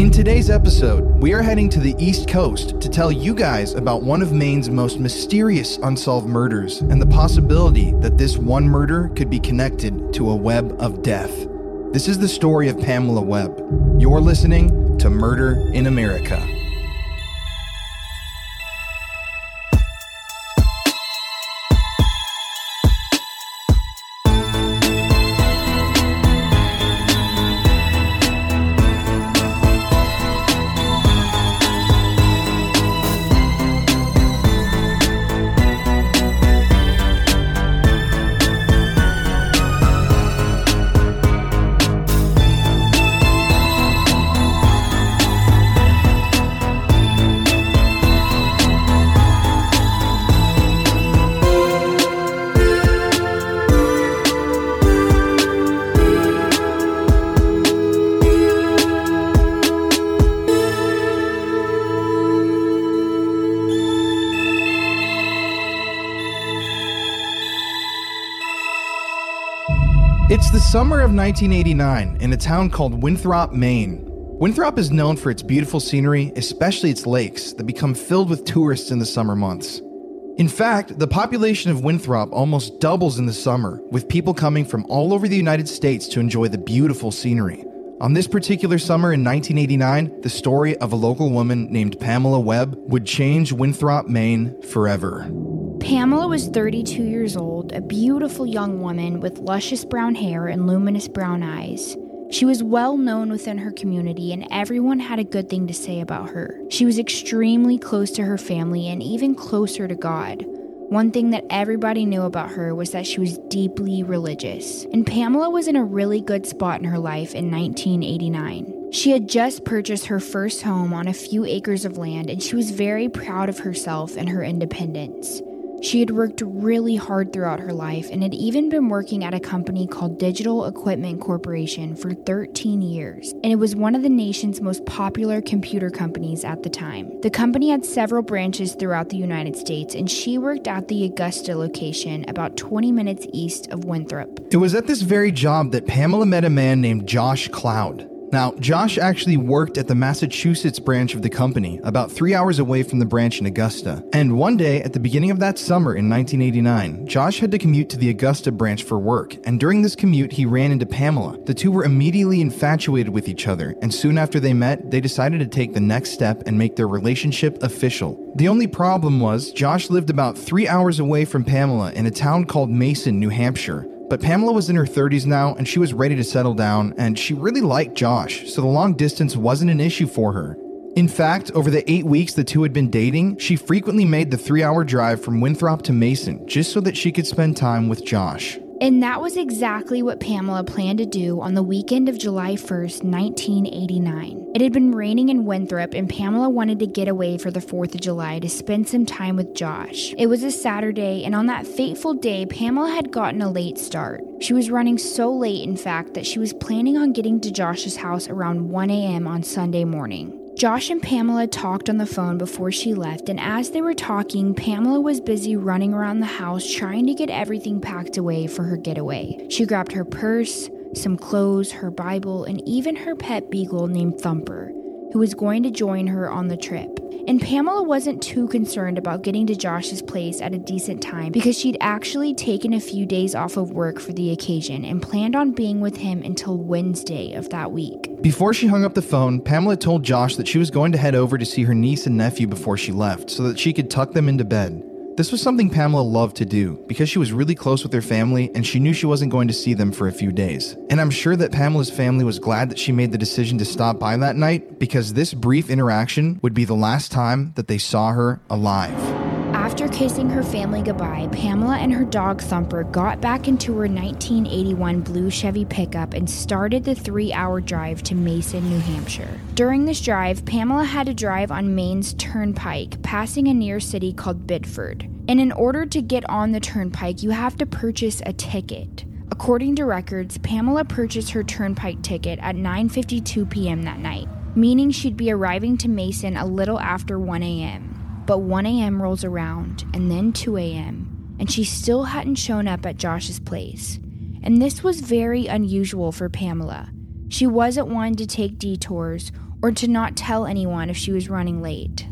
In today's episode, we are heading to the East Coast to tell you guys about one of Maine's most mysterious unsolved murders and the possibility that this one murder could be connected to a web of death. This is the story of Pamela Webb. You're listening to Murder in America. Summer of 1989 in a town called Winthrop, Maine. Winthrop is known for its beautiful scenery, especially its lakes that become filled with tourists in the summer months. In fact, the population of Winthrop almost doubles in the summer, with people coming from all over the United States to enjoy the beautiful scenery. On this particular summer in 1989, the story of a local woman named Pamela Webb would change Winthrop, Maine forever. Pamela was 32 years old, a beautiful young woman with luscious brown hair and luminous brown eyes. She was well known within her community, and everyone had a good thing to say about her. She was extremely close to her family and even closer to God. One thing that everybody knew about her was that she was deeply religious, and Pamela was in a really good spot in her life in 1989. She had just purchased her first home on a few acres of land, and she was very proud of herself and her independence. She had worked really hard throughout her life and had even been working at a company called Digital Equipment Corporation for 13 years, and it was one of the nation's most popular computer companies at the time. The company had several branches throughout the United States, and she worked at the Augusta location about 20 minutes east of Winthrop. It was at this very job that Pamela met a man named Josh Cloud. Now, Josh actually worked at the Massachusetts branch of the company, about three hours away from the branch in Augusta. And one day, at the beginning of that summer in 1989, Josh had to commute to the Augusta branch for work, and during this commute, he ran into Pamela. The two were immediately infatuated with each other, and soon after they met, they decided to take the next step and make their relationship official. The only problem was, Josh lived about three hours away from Pamela in a town called Mason, New Hampshire. But Pamela was in her 30s now and she was ready to settle down, and she really liked Josh, so the long distance wasn't an issue for her. In fact, over the eight weeks the two had been dating, she frequently made the three hour drive from Winthrop to Mason just so that she could spend time with Josh. And that was exactly what Pamela planned to do on the weekend of July 1st, 1989. It had been raining in Winthrop, and Pamela wanted to get away for the 4th of July to spend some time with Josh. It was a Saturday, and on that fateful day, Pamela had gotten a late start. She was running so late, in fact, that she was planning on getting to Josh's house around 1 a.m. on Sunday morning. Josh and Pamela talked on the phone before she left, and as they were talking, Pamela was busy running around the house trying to get everything packed away for her getaway. She grabbed her purse, some clothes, her Bible, and even her pet beagle named Thumper, who was going to join her on the trip. And Pamela wasn't too concerned about getting to Josh's place at a decent time because she'd actually taken a few days off of work for the occasion and planned on being with him until Wednesday of that week. Before she hung up the phone, Pamela told Josh that she was going to head over to see her niece and nephew before she left so that she could tuck them into bed. This was something Pamela loved to do because she was really close with her family and she knew she wasn't going to see them for a few days. And I'm sure that Pamela's family was glad that she made the decision to stop by that night because this brief interaction would be the last time that they saw her alive. After kissing her family goodbye, Pamela and her dog Thumper got back into her 1981 blue Chevy pickup and started the three hour drive to Mason, New Hampshire. During this drive, Pamela had to drive on Maine's Turnpike, passing a near city called Biddeford. And in order to get on the turnpike, you have to purchase a ticket. According to records, Pamela purchased her turnpike ticket at 9:52 p.m. that night, meaning she'd be arriving to Mason a little after 1 a.m. But 1 a.m. rolls around, and then 2 a.m., and she still hadn't shown up at Josh's place. And this was very unusual for Pamela. She wasn't one to take detours or to not tell anyone if she was running late.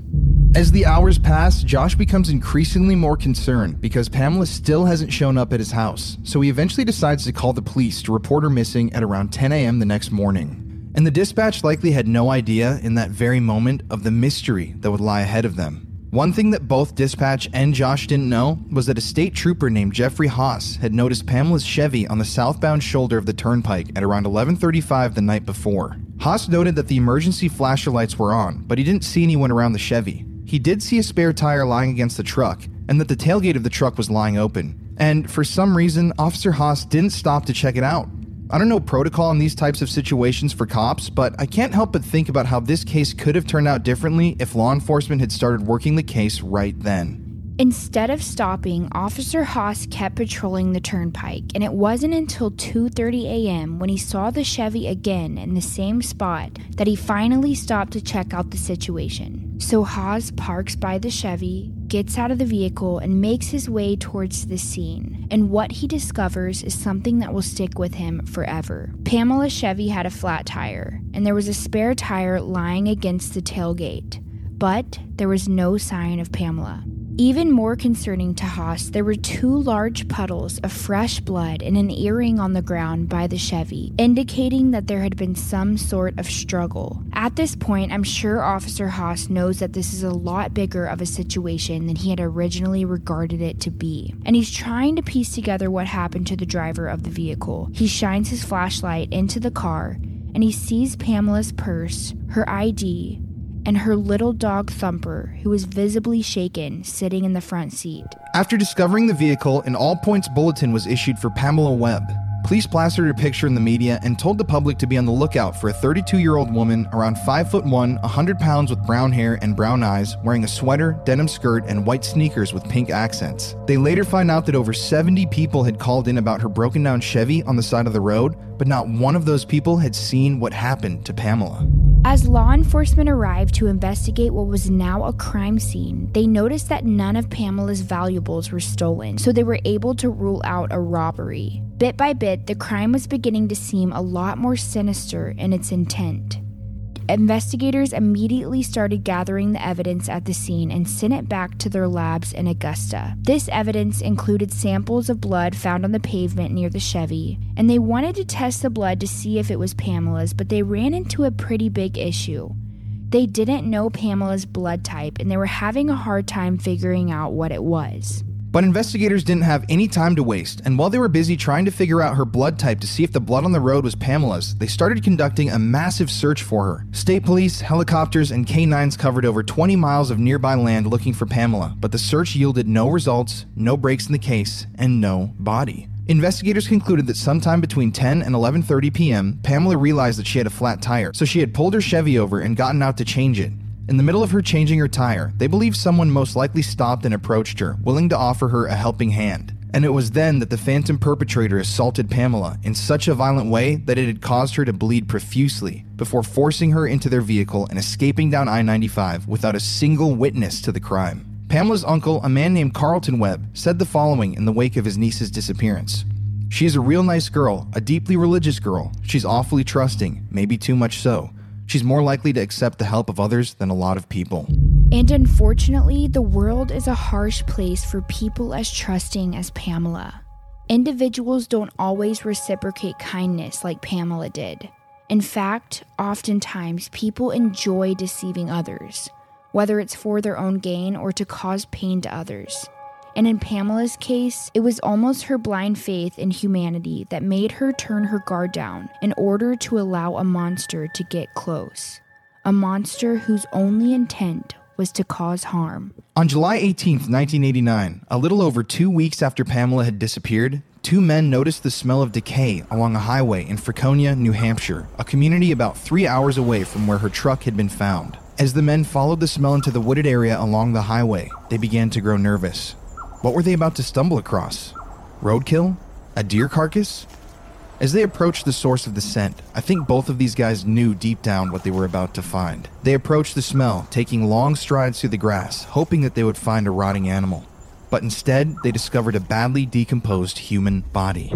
As the hours pass, Josh becomes increasingly more concerned because Pamela still hasn't shown up at his house, so he eventually decides to call the police to report her missing at around 10 a.m. the next morning. And the dispatch likely had no idea in that very moment of the mystery that would lie ahead of them. One thing that both dispatch and Josh didn't know was that a state trooper named Jeffrey Haas had noticed Pamela's Chevy on the southbound shoulder of the turnpike at around 11:35 the night before. Haas noted that the emergency flasher lights were on, but he didn't see anyone around the Chevy. He did see a spare tire lying against the truck, and that the tailgate of the truck was lying open. And for some reason, Officer Haas didn't stop to check it out. I don't know protocol in these types of situations for cops, but I can't help but think about how this case could have turned out differently if law enforcement had started working the case right then. Instead of stopping, Officer Haas kept patrolling the turnpike, and it wasn't until 2:30 a.m. when he saw the Chevy again in the same spot that he finally stopped to check out the situation. So Haas parks by the Chevy, gets out of the vehicle, and makes his way towards the scene. And what he discovers is something that will stick with him forever. Pamela Chevy had a flat tire, and there was a spare tire lying against the tailgate, but there was no sign of Pamela. Even more concerning to Haas, there were two large puddles of fresh blood and an earring on the ground by the Chevy, indicating that there had been some sort of struggle. At this point, I'm sure Officer Haas knows that this is a lot bigger of a situation than he had originally regarded it to be, and he's trying to piece together what happened to the driver of the vehicle. He shines his flashlight into the car and he sees Pamela's purse, her ID, and her little dog Thumper, who was visibly shaken, sitting in the front seat. After discovering the vehicle, an all points bulletin was issued for Pamela Webb. Police plastered her picture in the media and told the public to be on the lookout for a 32 year old woman around 5 foot 1, 100 pounds with brown hair and brown eyes, wearing a sweater, denim skirt, and white sneakers with pink accents. They later find out that over 70 people had called in about her broken down Chevy on the side of the road, but not one of those people had seen what happened to Pamela. As law enforcement arrived to investigate what was now a crime scene, they noticed that none of Pamela's valuables were stolen, so they were able to rule out a robbery. Bit by bit, the crime was beginning to seem a lot more sinister in its intent. Investigators immediately started gathering the evidence at the scene and sent it back to their labs in Augusta. This evidence included samples of blood found on the pavement near the Chevy, and they wanted to test the blood to see if it was Pamela's, but they ran into a pretty big issue. They didn't know Pamela's blood type, and they were having a hard time figuring out what it was. But investigators didn't have any time to waste, and while they were busy trying to figure out her blood type to see if the blood on the road was Pamela's, they started conducting a massive search for her. State police, helicopters, and canines covered over 20 miles of nearby land looking for Pamela, but the search yielded no results, no breaks in the case, and no body. Investigators concluded that sometime between 10 and 11:30 p.m., Pamela realized that she had a flat tire, so she had pulled her Chevy over and gotten out to change it. In the middle of her changing her tire, they believe someone most likely stopped and approached her, willing to offer her a helping hand. And it was then that the phantom perpetrator assaulted Pamela in such a violent way that it had caused her to bleed profusely before forcing her into their vehicle and escaping down I 95 without a single witness to the crime. Pamela's uncle, a man named Carlton Webb, said the following in the wake of his niece's disappearance. She is a real nice girl, a deeply religious girl. She's awfully trusting, maybe too much so. She's more likely to accept the help of others than a lot of people. And unfortunately, the world is a harsh place for people as trusting as Pamela. Individuals don't always reciprocate kindness like Pamela did. In fact, oftentimes people enjoy deceiving others, whether it's for their own gain or to cause pain to others. And in Pamela's case, it was almost her blind faith in humanity that made her turn her guard down in order to allow a monster to get close. A monster whose only intent was to cause harm. On July 18, 1989, a little over two weeks after Pamela had disappeared, two men noticed the smell of decay along a highway in Franconia, New Hampshire, a community about three hours away from where her truck had been found. As the men followed the smell into the wooded area along the highway, they began to grow nervous. What were they about to stumble across? Roadkill? A deer carcass? As they approached the source of the scent, I think both of these guys knew deep down what they were about to find. They approached the smell, taking long strides through the grass, hoping that they would find a rotting animal. But instead, they discovered a badly decomposed human body.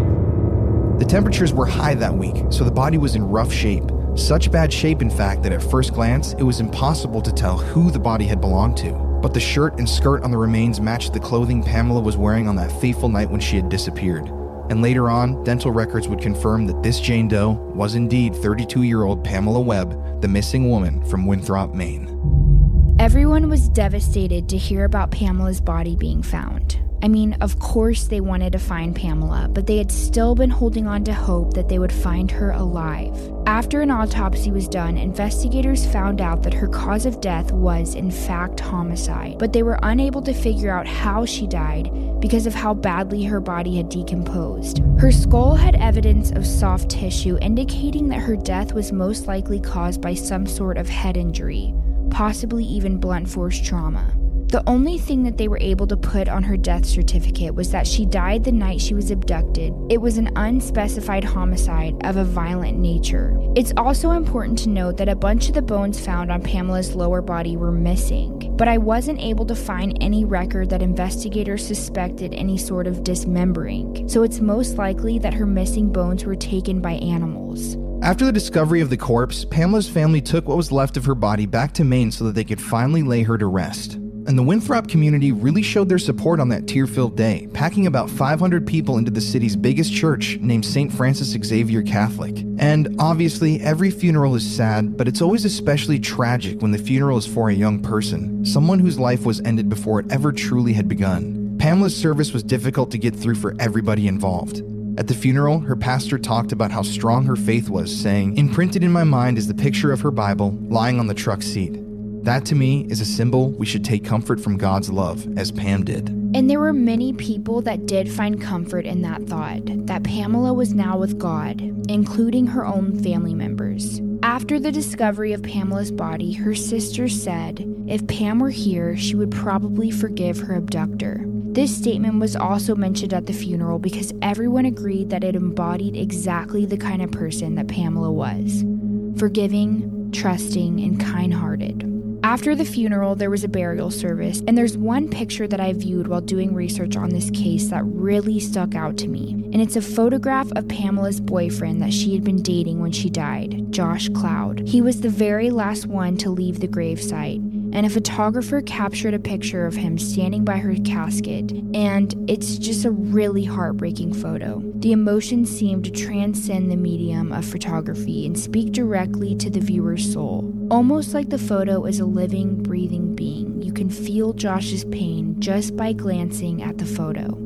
The temperatures were high that week, so the body was in rough shape. Such bad shape, in fact, that at first glance, it was impossible to tell who the body had belonged to. But the shirt and skirt on the remains matched the clothing Pamela was wearing on that fateful night when she had disappeared. And later on, dental records would confirm that this Jane Doe was indeed 32 year old Pamela Webb, the missing woman from Winthrop, Maine. Everyone was devastated to hear about Pamela's body being found. I mean, of course they wanted to find Pamela, but they had still been holding on to hope that they would find her alive. After an autopsy was done, investigators found out that her cause of death was, in fact, homicide, but they were unable to figure out how she died because of how badly her body had decomposed. Her skull had evidence of soft tissue, indicating that her death was most likely caused by some sort of head injury, possibly even blunt force trauma. The only thing that they were able to put on her death certificate was that she died the night she was abducted. It was an unspecified homicide of a violent nature. It's also important to note that a bunch of the bones found on Pamela's lower body were missing, but I wasn't able to find any record that investigators suspected any sort of dismembering, so it's most likely that her missing bones were taken by animals. After the discovery of the corpse, Pamela's family took what was left of her body back to Maine so that they could finally lay her to rest. And the Winthrop community really showed their support on that tear filled day, packing about 500 people into the city's biggest church named St. Francis Xavier Catholic. And obviously, every funeral is sad, but it's always especially tragic when the funeral is for a young person, someone whose life was ended before it ever truly had begun. Pamela's service was difficult to get through for everybody involved. At the funeral, her pastor talked about how strong her faith was, saying, Imprinted in my mind is the picture of her Bible lying on the truck seat. That to me is a symbol we should take comfort from God's love, as Pam did. And there were many people that did find comfort in that thought that Pamela was now with God, including her own family members. After the discovery of Pamela's body, her sister said if Pam were here, she would probably forgive her abductor. This statement was also mentioned at the funeral because everyone agreed that it embodied exactly the kind of person that Pamela was forgiving, trusting, and kind hearted. After the funeral, there was a burial service, and there's one picture that I viewed while doing research on this case that really stuck out to me. And it's a photograph of Pamela's boyfriend that she had been dating when she died, Josh Cloud. He was the very last one to leave the gravesite, and a photographer captured a picture of him standing by her casket, and it's just a really heartbreaking photo. The emotions seem to transcend the medium of photography and speak directly to the viewer's soul. Almost like the photo is a living, breathing being, you can feel Josh's pain just by glancing at the photo.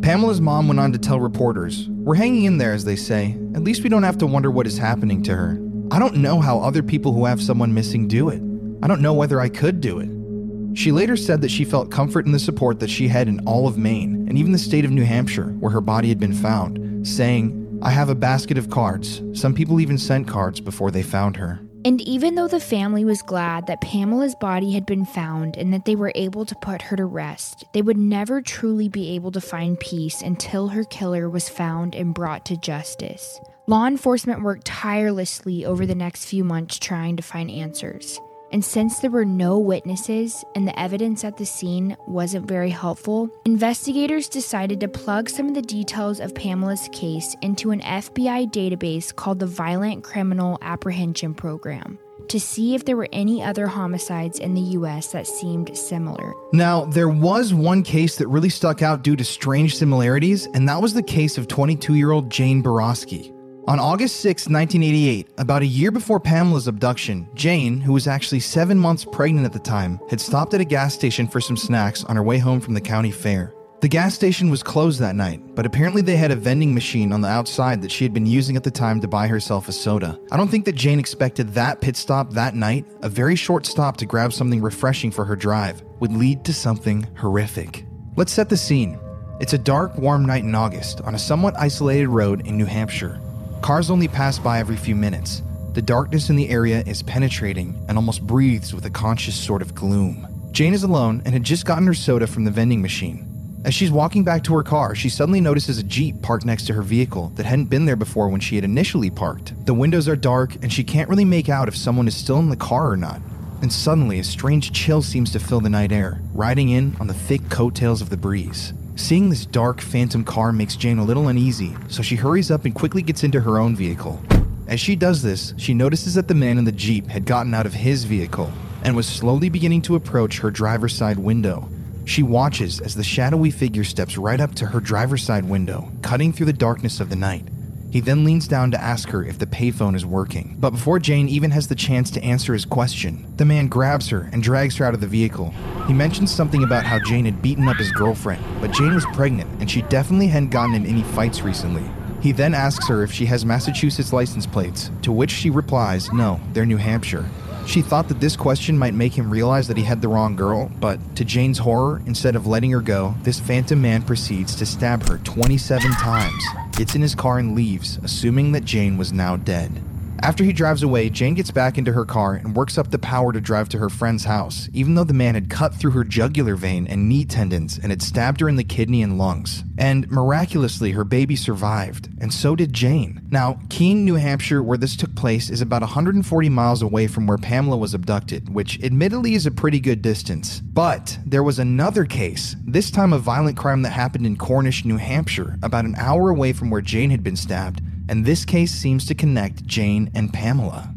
Pamela's mom went on to tell reporters, We're hanging in there, as they say. At least we don't have to wonder what is happening to her. I don't know how other people who have someone missing do it. I don't know whether I could do it. She later said that she felt comfort in the support that she had in all of Maine and even the state of New Hampshire, where her body had been found, saying, I have a basket of cards. Some people even sent cards before they found her. And even though the family was glad that Pamela's body had been found and that they were able to put her to rest, they would never truly be able to find peace until her killer was found and brought to justice. Law enforcement worked tirelessly over the next few months trying to find answers. And since there were no witnesses and the evidence at the scene wasn't very helpful, investigators decided to plug some of the details of Pamela's case into an FBI database called the Violent Criminal Apprehension Program to see if there were any other homicides in the US that seemed similar. Now, there was one case that really stuck out due to strange similarities, and that was the case of 22 year old Jane Boroski. On August 6, 1988, about a year before Pamela's abduction, Jane, who was actually seven months pregnant at the time, had stopped at a gas station for some snacks on her way home from the county fair. The gas station was closed that night, but apparently they had a vending machine on the outside that she had been using at the time to buy herself a soda. I don't think that Jane expected that pit stop that night, a very short stop to grab something refreshing for her drive, would lead to something horrific. Let's set the scene. It's a dark, warm night in August on a somewhat isolated road in New Hampshire. Cars only pass by every few minutes. The darkness in the area is penetrating and almost breathes with a conscious sort of gloom. Jane is alone and had just gotten her soda from the vending machine. As she's walking back to her car, she suddenly notices a Jeep parked next to her vehicle that hadn't been there before when she had initially parked. The windows are dark and she can't really make out if someone is still in the car or not. And suddenly, a strange chill seems to fill the night air, riding in on the thick coattails of the breeze. Seeing this dark, phantom car makes Jane a little uneasy, so she hurries up and quickly gets into her own vehicle. As she does this, she notices that the man in the Jeep had gotten out of his vehicle and was slowly beginning to approach her driver's side window. She watches as the shadowy figure steps right up to her driver's side window, cutting through the darkness of the night. He then leans down to ask her if the payphone is working. But before Jane even has the chance to answer his question, the man grabs her and drags her out of the vehicle. He mentions something about how Jane had beaten up his girlfriend, but Jane was pregnant and she definitely hadn't gotten in any fights recently. He then asks her if she has Massachusetts license plates, to which she replies, no, they're New Hampshire. She thought that this question might make him realize that he had the wrong girl, but to Jane's horror, instead of letting her go, this phantom man proceeds to stab her 27 times, gets in his car and leaves, assuming that Jane was now dead. After he drives away, Jane gets back into her car and works up the power to drive to her friend's house, even though the man had cut through her jugular vein and knee tendons and had stabbed her in the kidney and lungs. And miraculously, her baby survived, and so did Jane. Now, Keene, New Hampshire, where this took place, is about 140 miles away from where Pamela was abducted, which admittedly is a pretty good distance. But there was another case, this time a violent crime that happened in Cornish, New Hampshire, about an hour away from where Jane had been stabbed and this case seems to connect Jane and Pamela.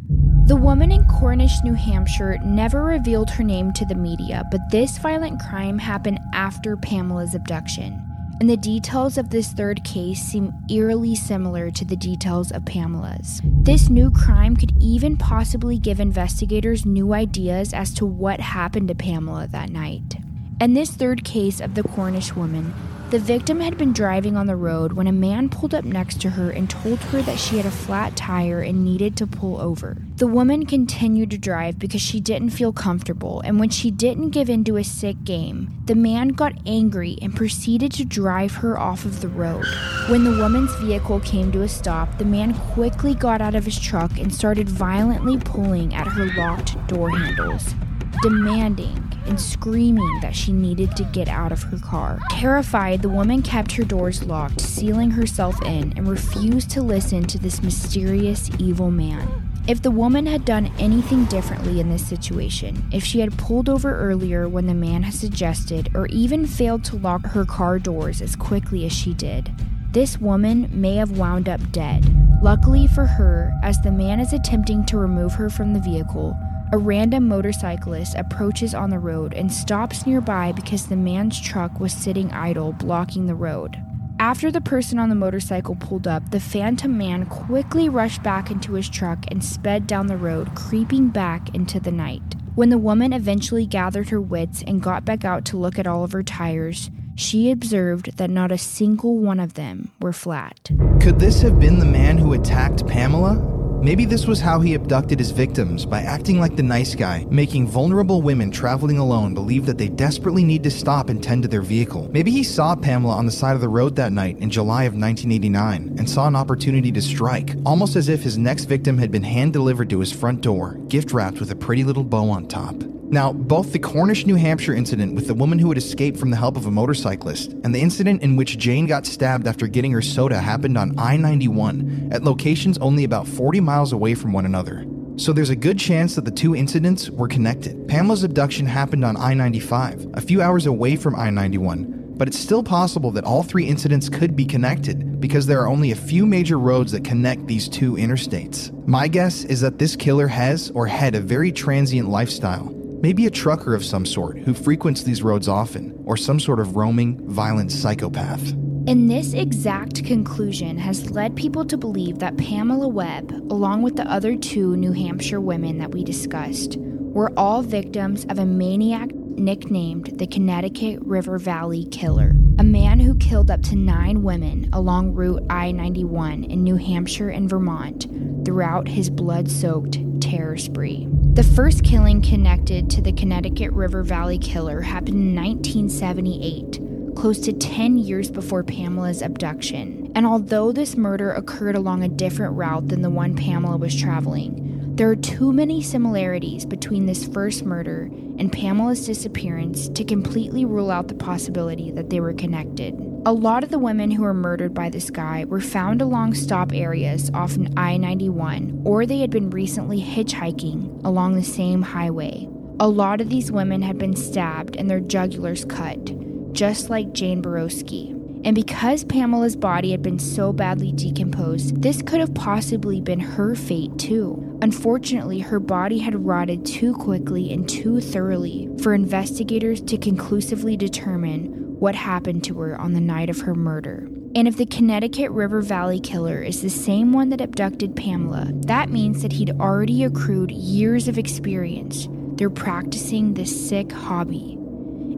The woman in Cornish, New Hampshire never revealed her name to the media, but this violent crime happened after Pamela's abduction. And the details of this third case seem eerily similar to the details of Pamela's. This new crime could even possibly give investigators new ideas as to what happened to Pamela that night. And this third case of the Cornish woman the victim had been driving on the road when a man pulled up next to her and told her that she had a flat tire and needed to pull over. The woman continued to drive because she didn't feel comfortable, and when she didn't give in to a sick game, the man got angry and proceeded to drive her off of the road. When the woman's vehicle came to a stop, the man quickly got out of his truck and started violently pulling at her locked door handles, demanding and screaming that she needed to get out of her car. Terrified, the woman kept her doors locked, sealing herself in, and refused to listen to this mysterious evil man. If the woman had done anything differently in this situation, if she had pulled over earlier when the man had suggested, or even failed to lock her car doors as quickly as she did, this woman may have wound up dead. Luckily for her, as the man is attempting to remove her from the vehicle, a random motorcyclist approaches on the road and stops nearby because the man's truck was sitting idle, blocking the road. After the person on the motorcycle pulled up, the phantom man quickly rushed back into his truck and sped down the road, creeping back into the night. When the woman eventually gathered her wits and got back out to look at all of her tires, she observed that not a single one of them were flat. Could this have been the man who attacked Pamela? Maybe this was how he abducted his victims by acting like the nice guy, making vulnerable women traveling alone believe that they desperately need to stop and tend to their vehicle. Maybe he saw Pamela on the side of the road that night in July of 1989 and saw an opportunity to strike, almost as if his next victim had been hand delivered to his front door, gift wrapped with a pretty little bow on top. Now, both the Cornish, New Hampshire incident with the woman who had escaped from the help of a motorcyclist and the incident in which Jane got stabbed after getting her soda happened on I 91 at locations only about 40 miles away from one another. So there's a good chance that the two incidents were connected. Pamela's abduction happened on I 95, a few hours away from I 91, but it's still possible that all three incidents could be connected because there are only a few major roads that connect these two interstates. My guess is that this killer has or had a very transient lifestyle Maybe a trucker of some sort who frequents these roads often, or some sort of roaming, violent psychopath. And this exact conclusion has led people to believe that Pamela Webb, along with the other two New Hampshire women that we discussed, were all victims of a maniac nicknamed the Connecticut River Valley Killer, a man who killed up to nine women along Route I 91 in New Hampshire and Vermont throughout his blood soaked terror spree. The first killing connected to the Connecticut River Valley Killer happened in 1978 close to 10 years before Pamela's abduction. And although this murder occurred along a different route than the one Pamela was traveling, there are too many similarities between this first murder and Pamela's disappearance to completely rule out the possibility that they were connected. A lot of the women who were murdered by this guy were found along stop areas off an I 91, or they had been recently hitchhiking along the same highway. A lot of these women had been stabbed and their jugulars cut, just like Jane Boroski. And because Pamela's body had been so badly decomposed, this could have possibly been her fate too. Unfortunately, her body had rotted too quickly and too thoroughly for investigators to conclusively determine what happened to her on the night of her murder. And if the Connecticut River Valley killer is the same one that abducted Pamela, that means that he'd already accrued years of experience through practicing this sick hobby.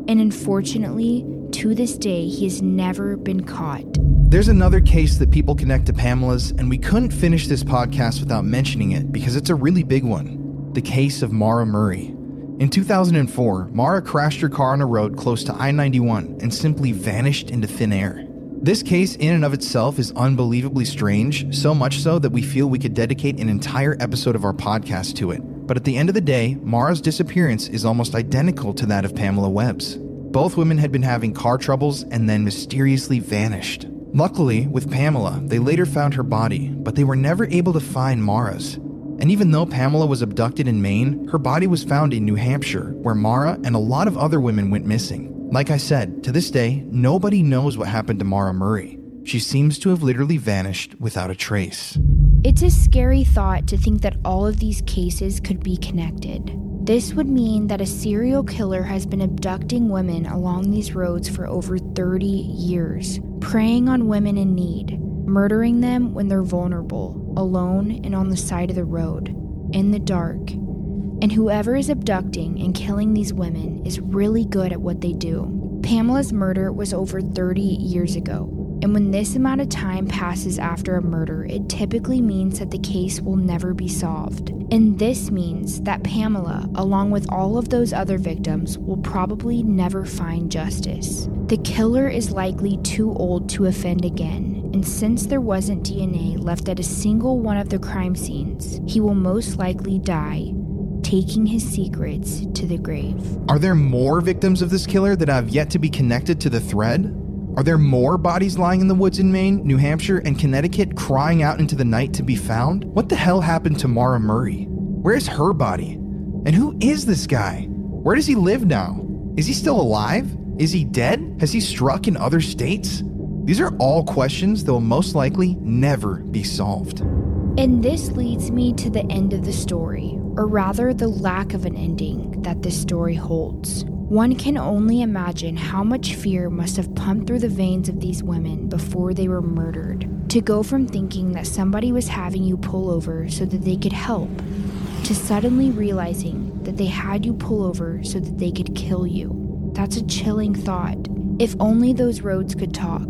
And unfortunately, to this day, he has never been caught. There's another case that people connect to Pamela's, and we couldn't finish this podcast without mentioning it because it's a really big one the case of Maura Murray. In 2004, Maura crashed her car on a road close to I 91 and simply vanished into thin air. This case, in and of itself, is unbelievably strange, so much so that we feel we could dedicate an entire episode of our podcast to it. But at the end of the day, Maura's disappearance is almost identical to that of Pamela Webb's. Both women had been having car troubles and then mysteriously vanished. Luckily, with Pamela, they later found her body, but they were never able to find Maura's. And even though Pamela was abducted in Maine, her body was found in New Hampshire, where Maura and a lot of other women went missing. Like I said, to this day, nobody knows what happened to Maura Murray. She seems to have literally vanished without a trace. It's a scary thought to think that all of these cases could be connected. This would mean that a serial killer has been abducting women along these roads for over 30 years, preying on women in need, murdering them when they're vulnerable, alone and on the side of the road, in the dark, and whoever is abducting and killing these women is really good at what they do. Pamela's murder was over 30 years ago, and when this amount of time passes after a murder, it typically means that the case will never be solved. And this means that Pamela, along with all of those other victims, will probably never find justice. The killer is likely too old to offend again, and since there wasn't DNA left at a single one of the crime scenes, he will most likely die taking his secrets to the grave. Are there more victims of this killer that have yet to be connected to the thread? Are there more bodies lying in the woods in Maine, New Hampshire, and Connecticut crying out into the night to be found? What the hell happened to Maura Murray? Where's her body? And who is this guy? Where does he live now? Is he still alive? Is he dead? Has he struck in other states? These are all questions that will most likely never be solved. And this leads me to the end of the story, or rather, the lack of an ending that this story holds. One can only imagine how much fear must have pumped through the veins of these women before they were murdered. To go from thinking that somebody was having you pull over so that they could help, to suddenly realizing that they had you pull over so that they could kill you. That's a chilling thought. If only those roads could talk.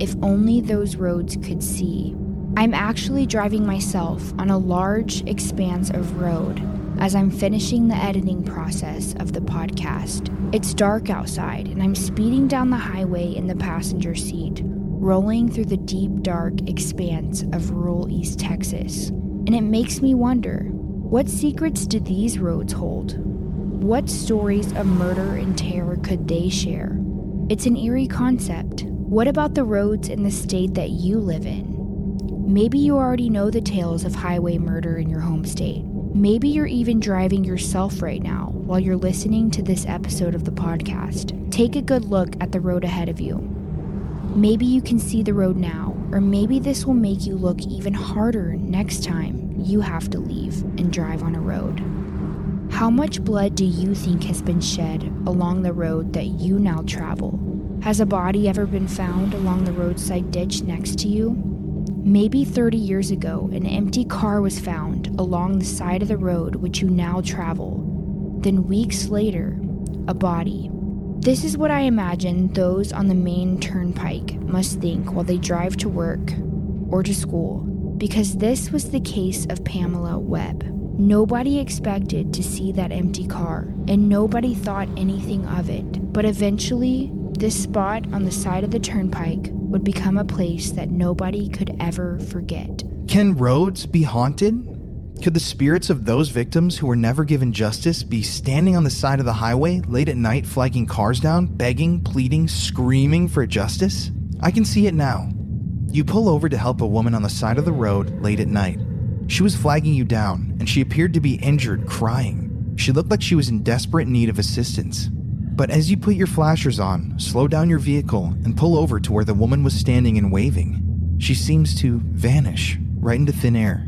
If only those roads could see. I'm actually driving myself on a large expanse of road as I'm finishing the editing process of the podcast. It's dark outside, and I'm speeding down the highway in the passenger seat, rolling through the deep, dark expanse of rural East Texas. And it makes me wonder what secrets do these roads hold? What stories of murder and terror could they share? It's an eerie concept. What about the roads in the state that you live in? Maybe you already know the tales of highway murder in your home state. Maybe you're even driving yourself right now while you're listening to this episode of the podcast. Take a good look at the road ahead of you. Maybe you can see the road now, or maybe this will make you look even harder next time you have to leave and drive on a road. How much blood do you think has been shed along the road that you now travel? Has a body ever been found along the roadside ditch next to you? Maybe 30 years ago, an empty car was found along the side of the road which you now travel. Then, weeks later, a body. This is what I imagine those on the Maine turnpike must think while they drive to work or to school, because this was the case of Pamela Webb. Nobody expected to see that empty car, and nobody thought anything of it. But eventually, this spot on the side of the turnpike would become a place that nobody could ever forget. Can roads be haunted? Could the spirits of those victims who were never given justice be standing on the side of the highway late at night, flagging cars down, begging, pleading, screaming for justice? I can see it now. You pull over to help a woman on the side of the road late at night. She was flagging you down, and she appeared to be injured, crying. She looked like she was in desperate need of assistance. But as you put your flashers on, slow down your vehicle and pull over to where the woman was standing and waving. She seems to vanish right into thin air.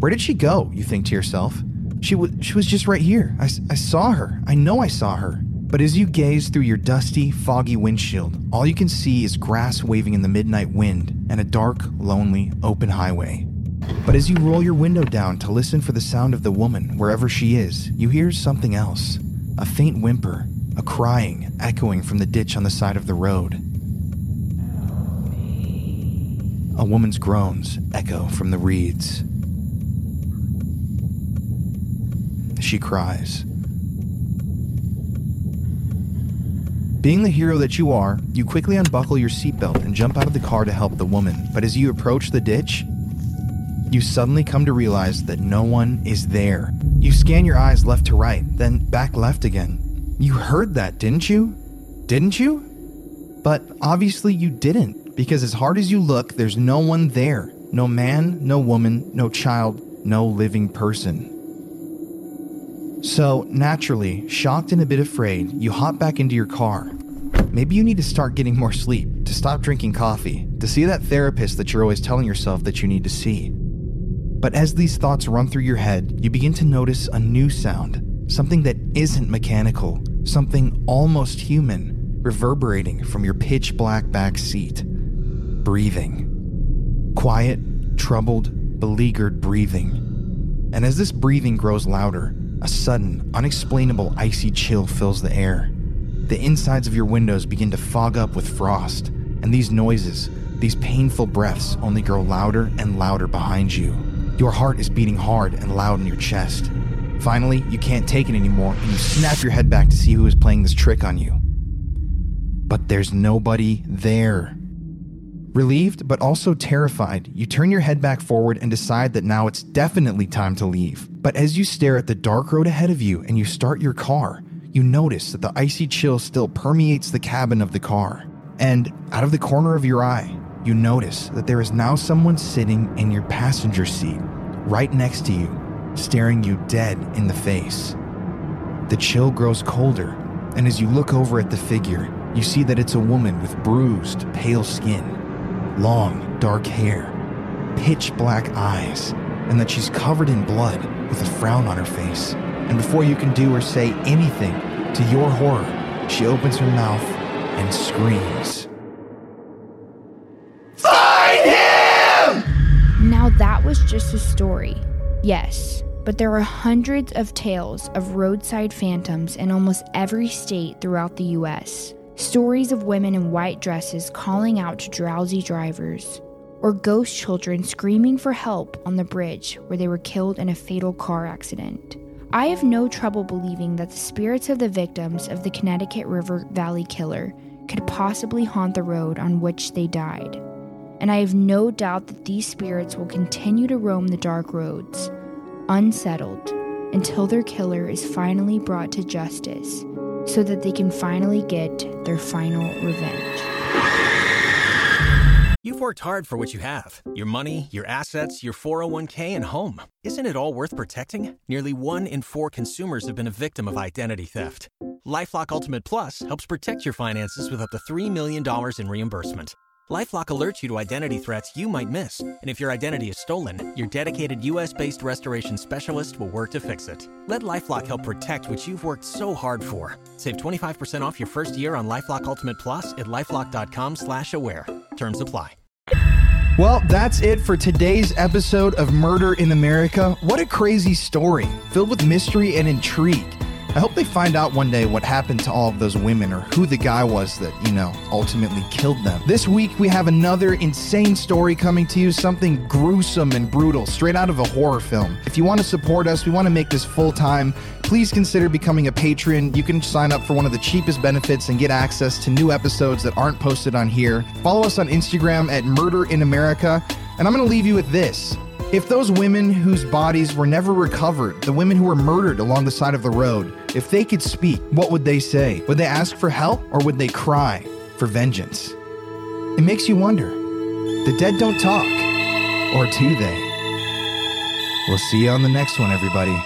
Where did she go? You think to yourself. She, w- she was just right here. I, I saw her. I know I saw her. But as you gaze through your dusty, foggy windshield, all you can see is grass waving in the midnight wind and a dark, lonely, open highway. But as you roll your window down to listen for the sound of the woman, wherever she is, you hear something else a faint whimper, a crying echoing from the ditch on the side of the road. A woman's groans echo from the reeds. She cries. Being the hero that you are, you quickly unbuckle your seatbelt and jump out of the car to help the woman. But as you approach the ditch, you suddenly come to realize that no one is there. You scan your eyes left to right, then back left again. You heard that, didn't you? Didn't you? But obviously you didn't, because as hard as you look, there's no one there. No man, no woman, no child, no living person. So, naturally, shocked and a bit afraid, you hop back into your car. Maybe you need to start getting more sleep, to stop drinking coffee, to see that therapist that you're always telling yourself that you need to see. But as these thoughts run through your head, you begin to notice a new sound, something that isn't mechanical, something almost human, reverberating from your pitch black back seat. Breathing. Quiet, troubled, beleaguered breathing. And as this breathing grows louder, a sudden, unexplainable icy chill fills the air. The insides of your windows begin to fog up with frost, and these noises, these painful breaths, only grow louder and louder behind you. Your heart is beating hard and loud in your chest. Finally, you can't take it anymore, and you snap your head back to see who is playing this trick on you. But there's nobody there. Relieved, but also terrified, you turn your head back forward and decide that now it's definitely time to leave. But as you stare at the dark road ahead of you and you start your car, you notice that the icy chill still permeates the cabin of the car. And out of the corner of your eye, you notice that there is now someone sitting in your passenger seat, right next to you, staring you dead in the face. The chill grows colder, and as you look over at the figure, you see that it's a woman with bruised, pale skin long, dark hair, pitch black eyes, and that she's covered in blood with a frown on her face. And before you can do or say anything, to your horror, she opens her mouth and screams. Find him! Now, that was just a story. Yes, but there are hundreds of tales of roadside phantoms in almost every state throughout the US. Stories of women in white dresses calling out to drowsy drivers, or ghost children screaming for help on the bridge where they were killed in a fatal car accident. I have no trouble believing that the spirits of the victims of the Connecticut River Valley killer could possibly haunt the road on which they died. And I have no doubt that these spirits will continue to roam the dark roads, unsettled, until their killer is finally brought to justice so that they can finally get their final revenge. You've worked hard for what you have your money, your assets, your 401k, and home. Isn't it all worth protecting? Nearly one in four consumers have been a victim of identity theft. LifeLock Ultimate Plus helps protect your finances with up to $3 million in reimbursement. LifeLock alerts you to identity threats you might miss, and if your identity is stolen, your dedicated U.S.-based restoration specialist will work to fix it. Let LifeLock help protect what you've worked so hard for. Save 25% off your first year on LifeLock Ultimate Plus at lifeLock.com/slash-aware. Terms apply. Well, that's it for today's episode of Murder in America. What a crazy story, filled with mystery and intrigue. I hope they find out one day what happened to all of those women or who the guy was that, you know, ultimately killed them. This week, we have another insane story coming to you, something gruesome and brutal, straight out of a horror film. If you want to support us, we want to make this full time. Please consider becoming a patron. You can sign up for one of the cheapest benefits and get access to new episodes that aren't posted on here. Follow us on Instagram at Murder in America. And I'm going to leave you with this. If those women whose bodies were never recovered, the women who were murdered along the side of the road, if they could speak, what would they say? Would they ask for help or would they cry for vengeance? It makes you wonder the dead don't talk, or do they? We'll see you on the next one, everybody.